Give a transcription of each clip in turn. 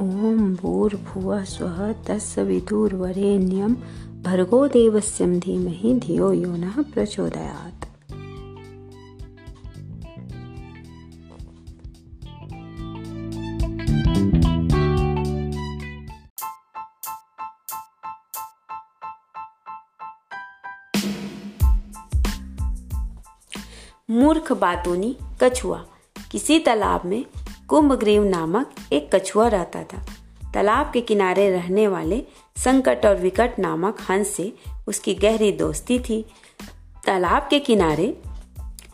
ओम भूर्भुव स्व तत्सवितुर्वरेण्यं भर्गो देवस्यं धीमहि धियो यो नः प्रचोदयात्। मूर्ख बातोनी, कछुआ, किसी तालाब में कुंभग्रीव नामक एक कछुआ रहता था। तालाब के किनारे रहने वाले संकट और विकट नामक हंस से उसकी गहरी दोस्ती थी। तालाब के किनारे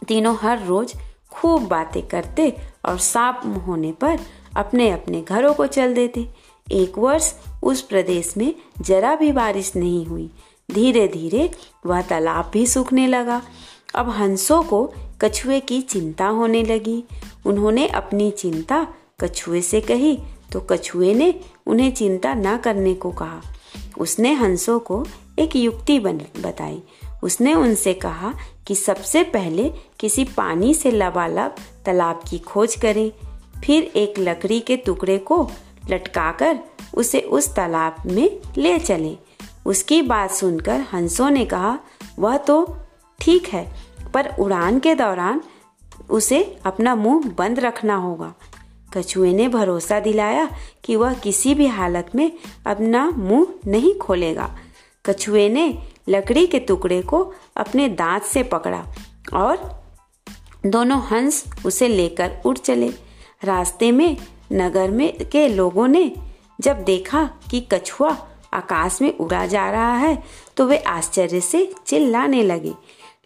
तीनों हर रोज खूब बातें करते और सांप होने पर अपने अपने घरों को चल देते। एक वर्ष उस प्रदेश में जरा भी बारिश नहीं हुई। धीरे धीरे वह तालाब भी सूखने लगा। अब हंसों को कछुए की चिंता होने लगी। उन्होंने अपनी चिंता कछुए से कही तो कछुए ने उन्हें चिंता न करने को कहा। उसने हंसों को एक युक्ति बताई। उसने उनसे कहा कि सबसे पहले किसी पानी से लबालब तालाब की खोज करें, फिर एक लकड़ी के टुकड़े को लटकाकर उसे उस तालाब में ले चलें। उसकी बात सुनकर हंसों ने कहा, वह तो ठीक है, पर उड़ान के दौरान उसे अपना मुँह बंद रखना होगा। कछुए ने भरोसा दिलाया कि वह किसी भी हालत में अपना मुँह नहीं खोलेगा। कछुए ने लकड़ी के टुकड़े को अपने दांत से पकड़ा और दोनों हंस उसे लेकर उड़ चले। रास्ते में, नगर में के लोगों ने जब देखा कि कछुआ आकाश में उड़ा जा रहा है तो वे आश्चर्य से चिल्लाने लगे।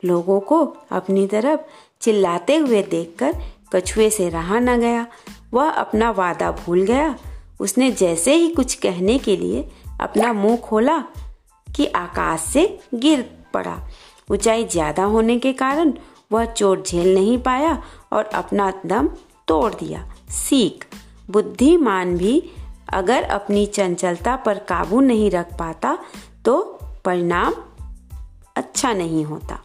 लोगों को अपनी तरफ़ चिल्लाते हुए देखकर कछुए से रहा न गया। वह अपना वादा भूल गया। उसने जैसे ही कुछ कहने के लिए अपना मुँह खोला कि आकाश से गिर पड़ा। ऊंचाई ज़्यादा होने के कारण वह चोट झेल नहीं पाया और अपना दम तोड़ दिया। सीख, बुद्धिमान भी अगर अपनी चंचलता पर काबू नहीं रख पाता तो परिणाम अच्छा नहीं होता।